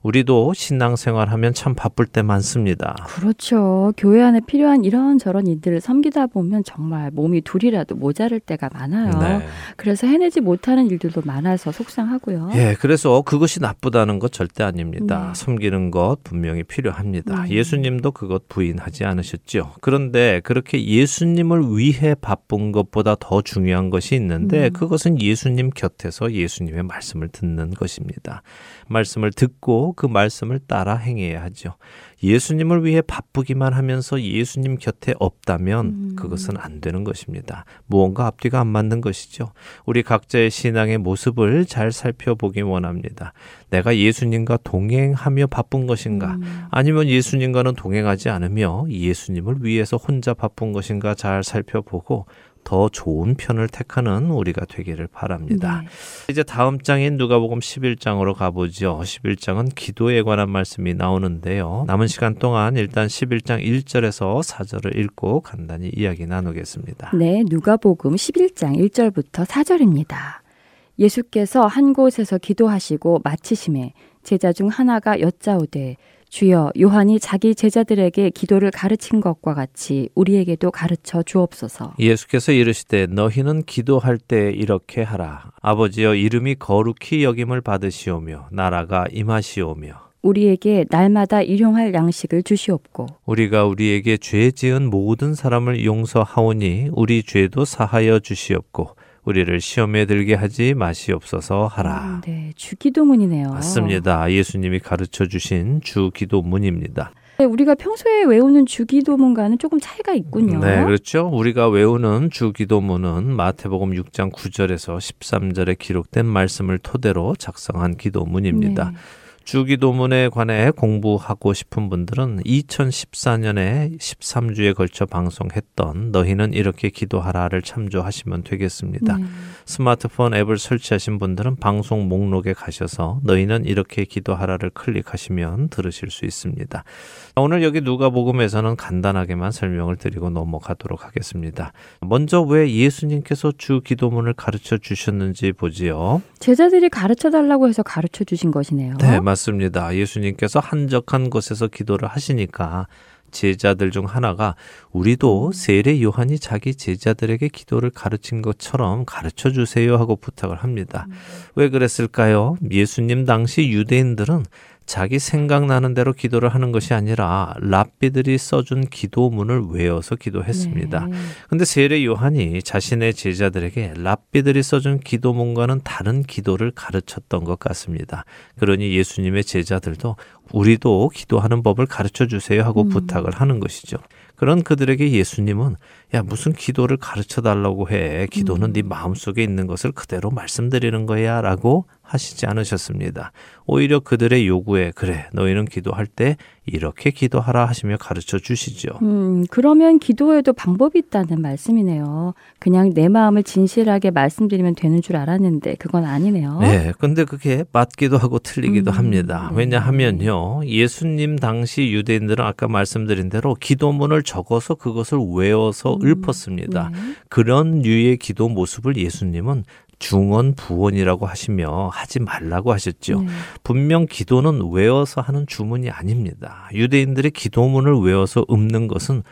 우리도 신앙생활 하면 참 바쁠 때 많습니다. 그렇죠. 교회 안에 필요한 이런저런 일들을 섬기다 보면 정말 몸이 둘이라도 모자랄 때가 많아요. 네. 그래서 해내지 못하는 일들도 많아서 속상하고요. 예, 그래서 그것이 나쁘다는 것 절대 아닙니다. 네. 섬기는 것 분명히 필요합니다. 네. 예수님도 그것 부인하지 않으셨죠. 그런데 그렇게 예수님을 위해 바쁜 것보다 더 중요한 것이 있는데 음. 그것은 예수님 곁에서 예수님의 말씀을 듣는 것입니다. 말씀을 듣고 그 말씀을 따라 행해야 하죠. 예수님을 위해 바쁘기만 하면서 예수님 곁에 없다면 음. 그것은 안 되는 것입니다. 무언가 앞뒤가 안 맞는 것이죠. 우리 각자의 신앙의 모습을 잘 살펴보기 원합니다. 내가 예수님과 동행하며 바쁜 것인가? 음. 아니면 예수님과는 동행하지 않으며 예수님을 위해서 혼자 바쁜 것인가 잘 살펴보고 더 좋은 편을 택하는 우리가 되기를 바랍니다. 네. 이제 다음 장인 누가복음 11장으로 가보죠. 11장은 기도에 관한 말씀이 나오는데요. 남은 시간 동안 일단 11장 1절에서 4절을 읽고 간단히 이야기 나누겠습니다. 네, 누가복음 11장 1절부터 4절입니다. 예수께서 한 곳에서 기도하시고 마치심에 제자 중 하나가 여짜오되 주여 요한이 자기 제자들에게 기도를 가르친 것과 같이 우리에게도 가르쳐 주옵소서. 예수께서 이르시되 너희는 기도할 때 이렇게 하라. 아버지여 이름이 거룩히 여김을 받으시오며 나라가 임하시오며 우리에게 날마다 일용할 양식을 주시옵고 우리가 우리에게 죄 지은 모든 사람을 용서하오니 우리 죄도 사하여 주시옵고 우리를 시험에 들게 하지 마시옵소서 하라. 음, 네, 주기도문이네요. 맞습니다. 예수님이 가르쳐 주신 주 기도문입니다. 네, 우리가 평소에 외우는 주기도문과는 조금 차이가 있군요. 네, 그렇죠. 우리가 외우는 주 기도문은 마태복음 6장 9절에서 13절에 기록된 말씀을 토대로 작성한 기도문입니다. 네. 주기도문에 관해 공부하고 싶은 분들은 2014년에 13주에 걸쳐 방송했던 너희는 이렇게 기도하라를 참조하시면 되겠습니다. 네. 스마트폰 앱을 설치하신 분들은 방송 목록에 가셔서 너희는 이렇게 기도하라를 클릭하시면 들으실 수 있습니다. 오늘 여기 누가복음에서는 간단하게만 설명을 드리고 넘어가도록 하겠습니다. 먼저 왜 예수님께서 주 기도문을 가르쳐 주셨는지 보지요. 제자들이 가르쳐 달라고 해서 가르쳐 주신 것이네요. 네, 맞습니다. 예수님께서 한적한 곳에서 기도를 하시니까 제자들 중 하나가 우리도 세례 요한이 자기 제자들에게 기도를 가르친 것처럼 가르쳐 주세요 하고 부탁을 합니다. 왜 그랬을까요? 예수님 당시 유대인들은 자기 생각나는 대로 기도를 하는 것이 아니라 랍비들이 써준 기도문을 외워서 기도했습니다. 네. 근데 세례 요한이 자신의 제자들에게 랍비들이 써준 기도문과는 다른 기도를 가르쳤던 것 같습니다. 그러니 예수님의 제자들도 우리도 기도하는 법을 가르쳐 주세요 하고 음. 부탁을 하는 것이죠. 그런 그들에게 예수님은 야 무슨 기도를 가르쳐 달라고 해 기도는 음. 네 마음속에 있는 것을 그대로 말씀드리는 거야라고 하시지 않으셨습니다. 오히려 그들의 요구에 그래 너희는 기도할 때 이렇게 기도하라 하시며 가르쳐 주시죠. 음, 그러면 기도에도 방법이 있다는 말씀이네요. 그냥 내 마음을 진실하게 말씀드리면 되는 줄 알았는데 그건 아니네요. 네, 근데 그게 맞기도 하고 틀리기도 음, 합니다. 네. 왜냐하면요, 예수님 당시 유대인들은 아까 말씀드린 대로 기도문을 적어서 그것을 외워서 음, 읊었습니다. 네. 그런 류의 기도 모습을 예수님은 중언 부언이라고 하시며 하지 말라고 하셨죠. 네. 분명 기도는 외워서 하는 주문이 아닙니다. 유대인들의 기도문을 외워서 읊는 것은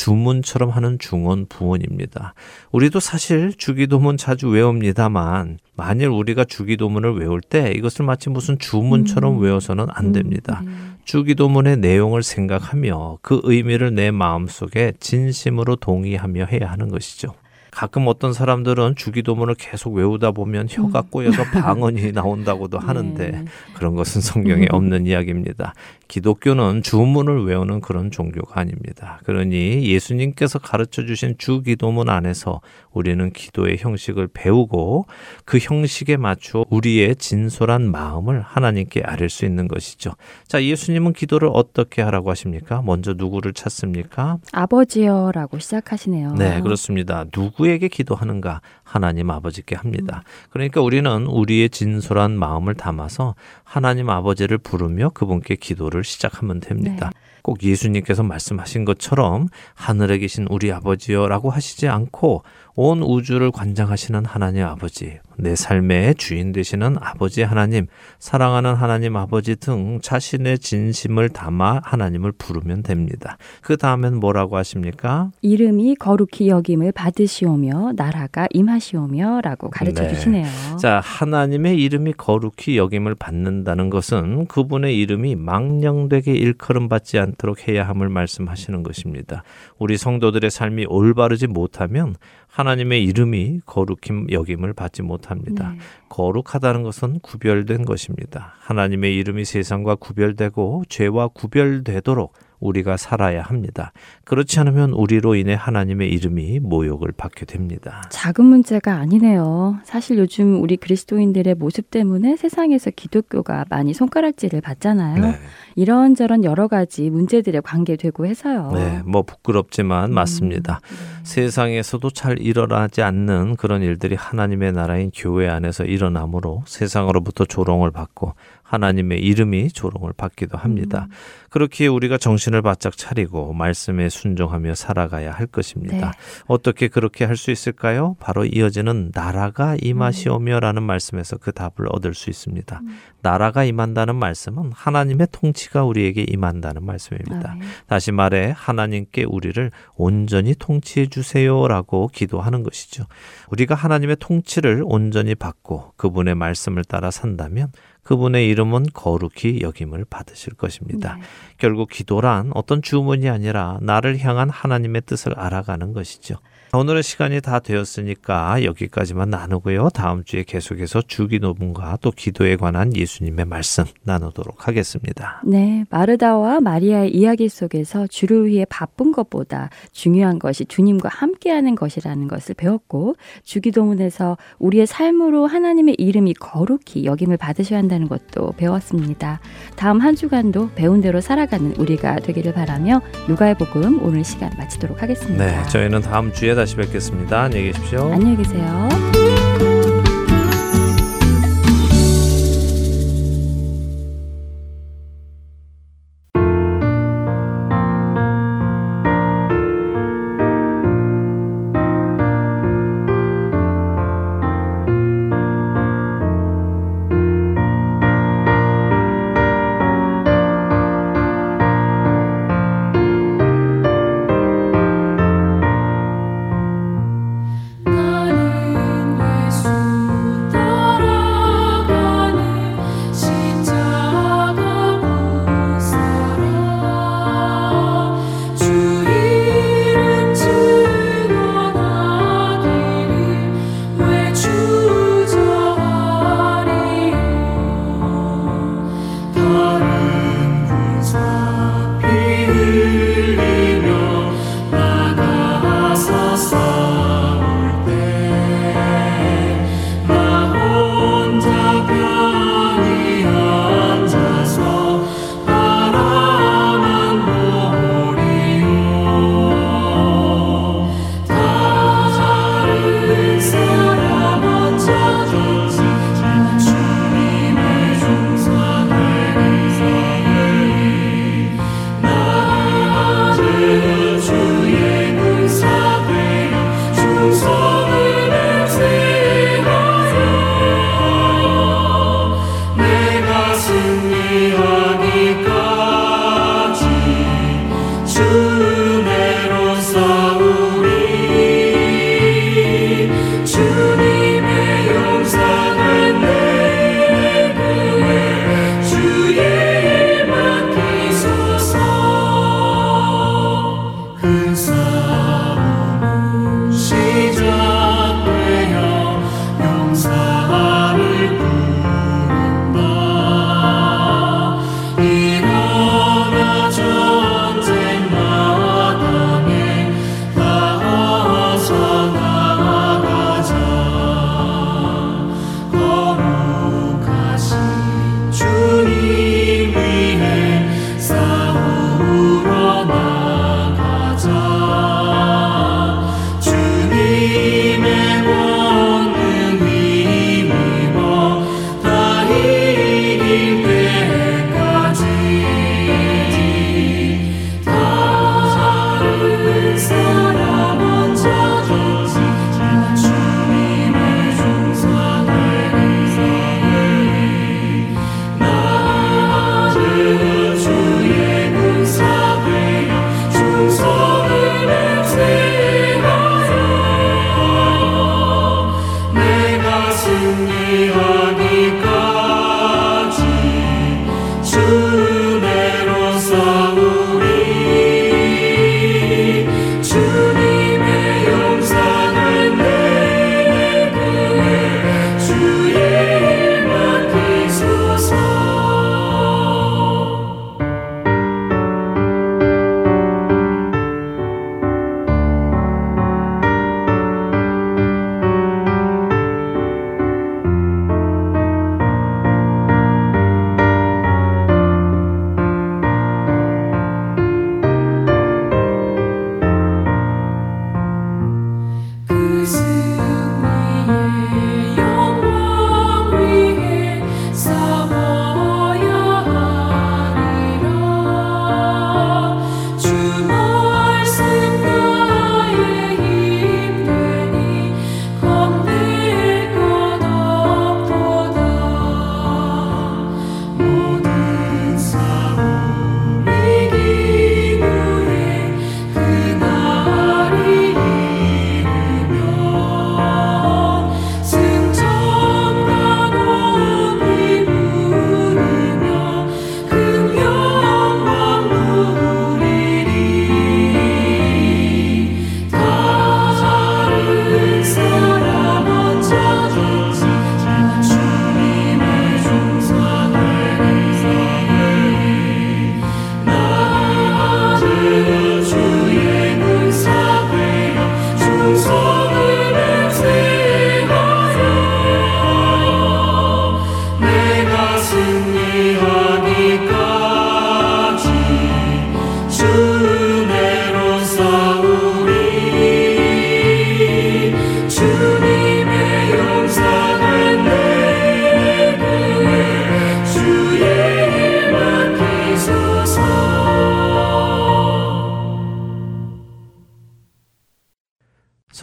주문처럼 하는 중언 부언입니다. 우리도 사실 주기도문 자주 외웁니다만 만일 우리가 주기도문을 외울 때 이것을 마치 무슨 주문처럼 음. 외워서는 안 됩니다. 음, 네. 주기도문의 내용을 생각하며 그 의미를 내 마음속에 진심으로 동의하며 해야 하는 것이죠. 가끔 어떤 사람들은 주기도문을 계속 외우다 보면 혀가 꼬여서 *laughs* 방언이 나온다고도 하는데 음. 네. 그런 것은 성경에 없는 이야기입니다. 기독교는 주문을 외우는 그런 종교가 아닙니다. 그러니 예수님께서 가르쳐 주신 주기도문 안에서 우리는 기도의 형식을 배우고 그 형식에 맞추어 우리의 진솔한 마음을 하나님께 아릴 수 있는 것이죠. 자, 예수님은 기도를 어떻게 하라고 하십니까? 먼저 누구를 찾습니까? 아버지여라고 시작하시네요. 네, 그렇습니다. 누구 에게 기도하는가? 하나님 아버지께 합니다. 그러니까 우리는 우리의 진솔한 마음을 담아서 하나님 아버지를 부르며 그분께 기도를 시작하면 됩니다. 꼭 예수님께서 말씀하신 것처럼 하늘에 계신 우리 아버지여라고 하시지 않고 온 우주를 관장하시는 하나님 아버지, 내 삶의 주인 되시는 아버지 하나님, 사랑하는 하나님 아버지 등 자신의 진심을 담아 하나님을 부르면 됩니다. 그 다음엔 뭐라고 하십니까? 이름이 거룩히 여김을 받으시오며 나라가 임하시오며라고 가르쳐 네. 주시네요. 자, 하나님의 이름이 거룩히 여김을 받는다는 것은 그분의 이름이 망령되게 일컬음 받지 않도록 해야 함을 말씀하시는 것입니다. 우리 성도들의 삶이 올바르지 못하면 하나님의 이름이 거룩힘 여김을 받지 못합니다. 네. 거룩하다는 것은 구별된 것입니다. 하나님의 이름이 세상과 구별되고 죄와 구별되도록 우리가 살아야 합니다. 그렇지 않으면 우리로 인해 하나님의 이름이 모욕을 받게 됩니다. 작은 문제가 아니네요. 사실 요즘 우리 그리스도인들의 모습 때문에 세상에서 기독교가 많이 손가락질을 받잖아요. 네. 이런저런 여러 가지 문제들에 관계되고 해서요. 네, 뭐 부끄럽지만 맞습니다. 음, 네. 세상에서도 잘 일어나지 않는 그런 일들이 하나님의 나라인 교회 안에서 일어나므로 세상으로부터 조롱을 받고 하나님의 이름이 조롱을 받기도 합니다. 음. 그렇기에 우리가 정신을 바짝 차리고 말씀에 순종하며 살아가야 할 것입니다. 네. 어떻게 그렇게 할 수 있을까요? 바로 이어지는 나라가 임하시오며라는 말씀에서 그 답을 얻을 수 있습니다. 음. 나라가 임한다는 말씀은 하나님의 통치가 우리에게 임한다는 말씀입니다. 아, 네. 다시 말해 하나님께 우리를 온전히 통치해 주세요라고 기도하는 것이죠. 우리가 하나님의 통치를 온전히 받고 그분의 말씀을 따라 산다면 그분의 이름은 거룩히 여김을 받으실 것입니다. 네. 결국 기도란 어떤 주문이 아니라 나를 향한 하나님의 뜻을 알아가는 것이죠. 오늘의 시간이 다 되었으니까 여기까지만 나누고요. 다음 주에 계속해서 주기도문과 또 기도에 관한 예수님의 말씀 나누도록 하겠습니다. 네, 마르다와 마리아의 이야기 속에서 주를 위해 바쁜 것보다 중요한 것이 주님과 함께하는 것이라는 것을 배웠고 주기도문에서 우리의 삶으로 하나님의 이름이 거룩히 여김을 받으셔야 한다는 것도 배웠습니다. 다음 한 주간도 배운 대로 살아가는 우리가 되기를 바라며 누가의 복음 오늘 시간 마치도록 하겠습니다. 네, 저희는 다음 주에 다시 뵙겠습니다. 안녕히 계십시오. 안녕히 계세요.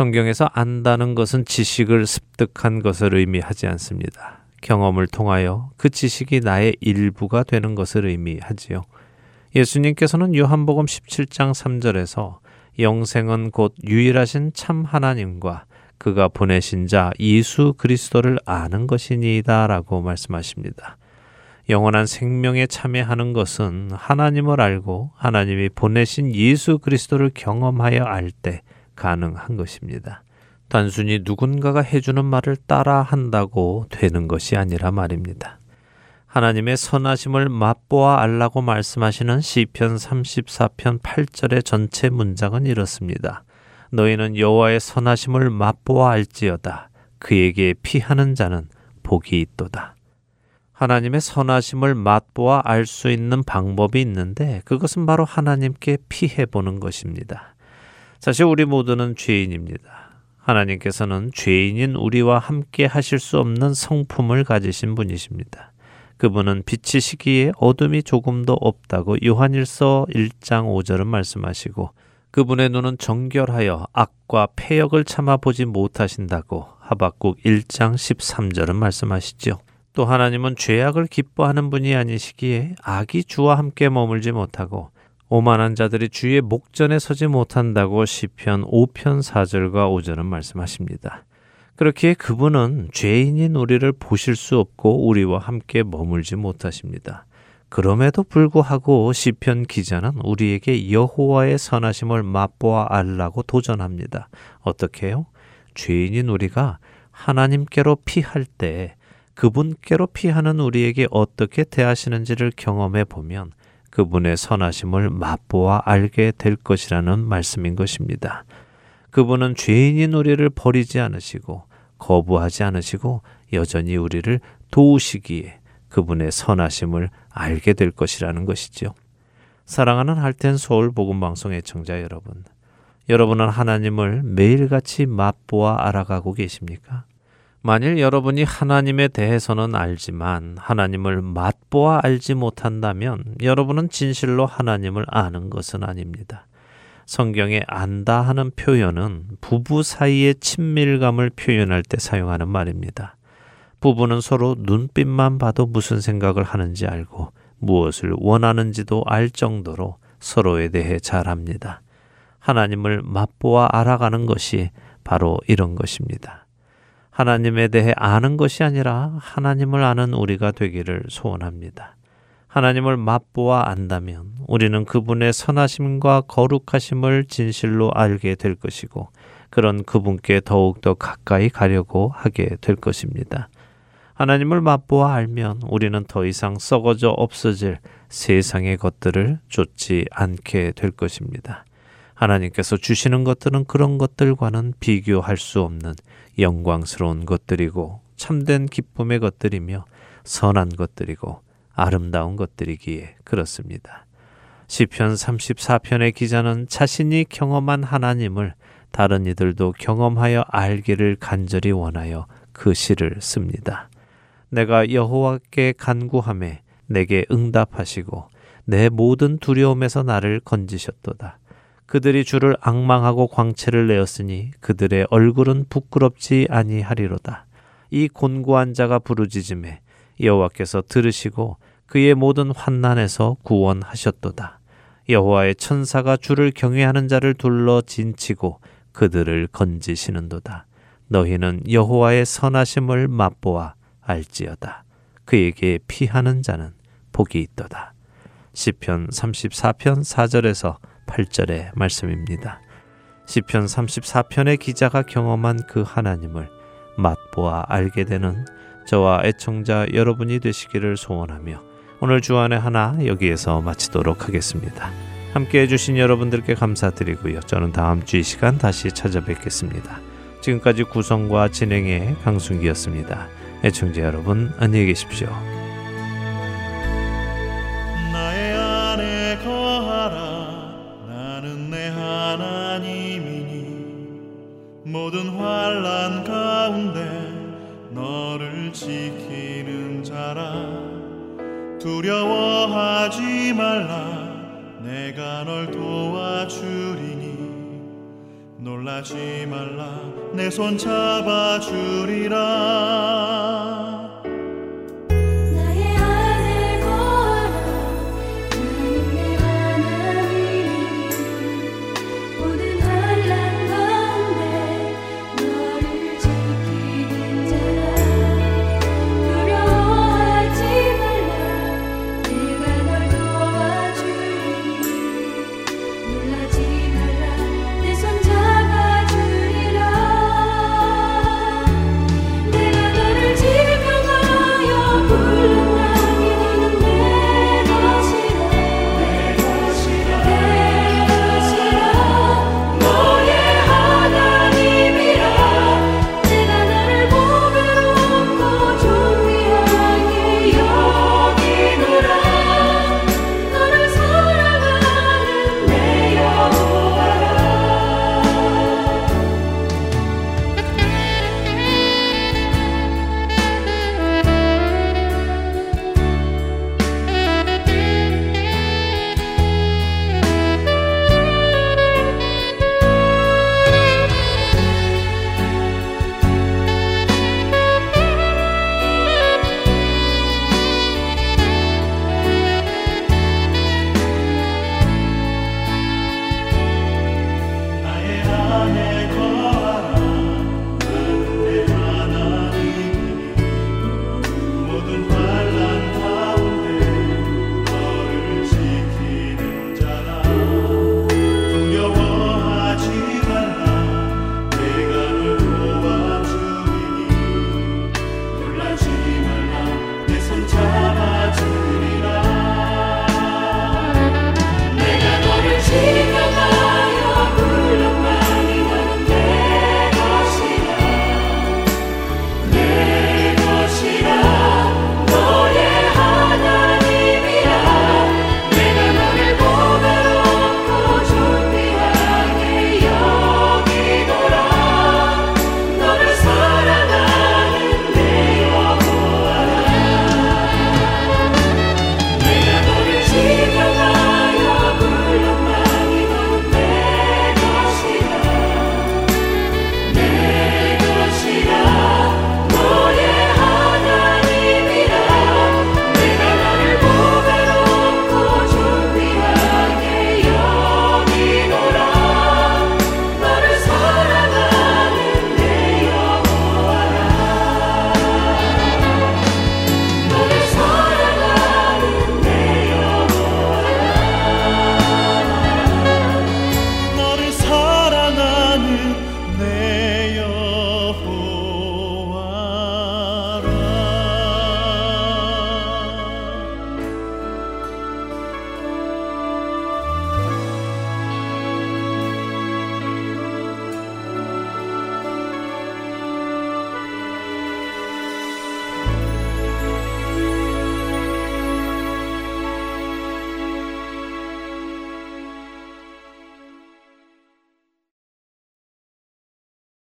성경에서 안다는 것은 지식을 습득한 것을 의미하지 않습니다. 경험을 통하여 그 지식이 나의 일부가 되는 것을 의미하지요. 예수님께서는 요한복음 17장 3절에서 영생은 곧 유일하신 참 하나님과 그가 보내신 자 예수 그리스도를 아는 것이니이다라고 말씀하십니다. 영원한 생명에 참여하는 것은 하나님을 알고 하나님이 보내신 예수 그리스도를 경험하여 알 때 가능한 것입니다. 단순히 누군가가 해주는 말을 따라 한다고 되는 것이 아니라 말입니다. 하나님의 선하심을 맛보아 알라고 말씀하시는 시편 34편 8절의 전체 문장은 이렇습니다. 너희는 여호와의 선하심을 맛보아 알지어다. 그에게 피하는 자는 복이 있도다. 하나님의 선하심을 맛보아 알 수 있는 방법이 있는데 그것은 바로 하나님께 피해 보는 것입니다. 사실 우리 모두는 죄인입니다. 하나님께서는 죄인인 우리와 함께 하실 수 없는 성품을 가지신 분이십니다. 그분은 빛이시기에 어둠이 조금도 없다고 요한일서 1장 5절은 말씀하시고 그분의 눈은 정결하여 악과 폐역을 참아 보지 못하신다고 하박국 1장 13절은 말씀하시죠. 또 하나님은 죄악을 기뻐하는 분이 아니시기에 악이 주와 함께 머물지 못하고 오만한 자들이 주의 목전에 서지 못한다고 시편 5편 4절과 5절은 말씀하십니다. 그렇기에 그분은 죄인인 우리를 보실 수 없고 우리와 함께 머물지 못하십니다. 그럼에도 불구하고 시편 기자는 우리에게 여호와의 선하심을 맛보아 알라고 도전합니다. 어떻게요? 죄인인 우리가 하나님께로 피할 때 그분께로 피하는 우리에게 어떻게 대하시는지를 경험해 보면 그분의 선하심을 맛보아 알게 될 것이라는 말씀인 것입니다. 그분은 죄인인 우리를 버리지 않으시고 거부하지 않으시고 여전히 우리를 도우시기에 그분의 선하심을 알게 될 것이라는 것이죠. 사랑하는 할텐 서울 복음 방송 애청자 여러분. 여러분은 하나님을 매일같이 맛보아 알아가고 계십니까? 만일 여러분이 하나님에 대해서는 알지만 하나님을 맛보아 알지 못한다면 여러분은 진실로 하나님을 아는 것은 아닙니다. 성경에 안다 하는 표현은 부부 사이의 친밀감을 표현할 때 사용하는 말입니다. 부부는 서로 눈빛만 봐도 무슨 생각을 하는지 알고 무엇을 원하는지도 알 정도로 서로에 대해 잘 압니다. 하나님을 맛보아 알아가는 것이 바로 이런 것입니다. 하나님에 대해 아는 것이 아니라 하나님을 아는 우리가 되기를 소원합니다. 하나님을 맛보아 안다면 우리는 그분의 선하심과 거룩하심을 진실로 알게 될 것이고 그런 그분께 더욱더 가까이 가려고 하게 될 것입니다. 하나님을 맛보아 알면 우리는 더 이상 썩어져 없어질 세상의 것들을 쫓지 않게 될 것입니다. 하나님께서 주시는 것들은 그런 것들과는 비교할 수 없는 영광스러운 것들이고 참된 기쁨의 것들이며 선한 것들이고 아름다운 것들이기에 그렇습니다. 시편 34편의 기자는 자신이 경험한 하나님을 다른 이들도 경험하여 알기를 간절히 원하여 그 시를 씁니다. 내가 여호와께 간구함에 내게 응답하시고 내 모든 두려움에서 나를 건지셨도다. 그들이 주를 악망하고 광채를 내었으니 그들의 얼굴은 부끄럽지 아니하리로다. 이 곤고한 자가 부르짖음에 여호와께서 들으시고 그의 모든 환난에서 구원하셨도다. 여호와의 천사가 주를 경외하는 자를 둘러 진치고 그들을 건지시는도다. 너희는 여호와의 선하심을 맛보아 알지어다. 그에게 피하는 자는 복이 있도다. 시편 34편 4절에서 8절의 말씀입니다. 시편 34편의 기자가 경험한 그 하나님을 맛보아 알게 되는 저와 애청자 여러분이 되시기를 소원하며 오늘 주안의 하나 여기에서 마치도록 하겠습니다. 함께 해주신 여러분들께 감사드리고요. 저는 다음 주 이 시간 다시 찾아뵙겠습니다. 지금까지 구성과 진행의 강순기였습니다. 애청자 여러분 안녕히 계십시오. 모든 환란 가운데 너를 지키는 자라. 두려워하지 말라. 내가 널 도와주리니. 놀라지 말라. 내 손 잡아주리라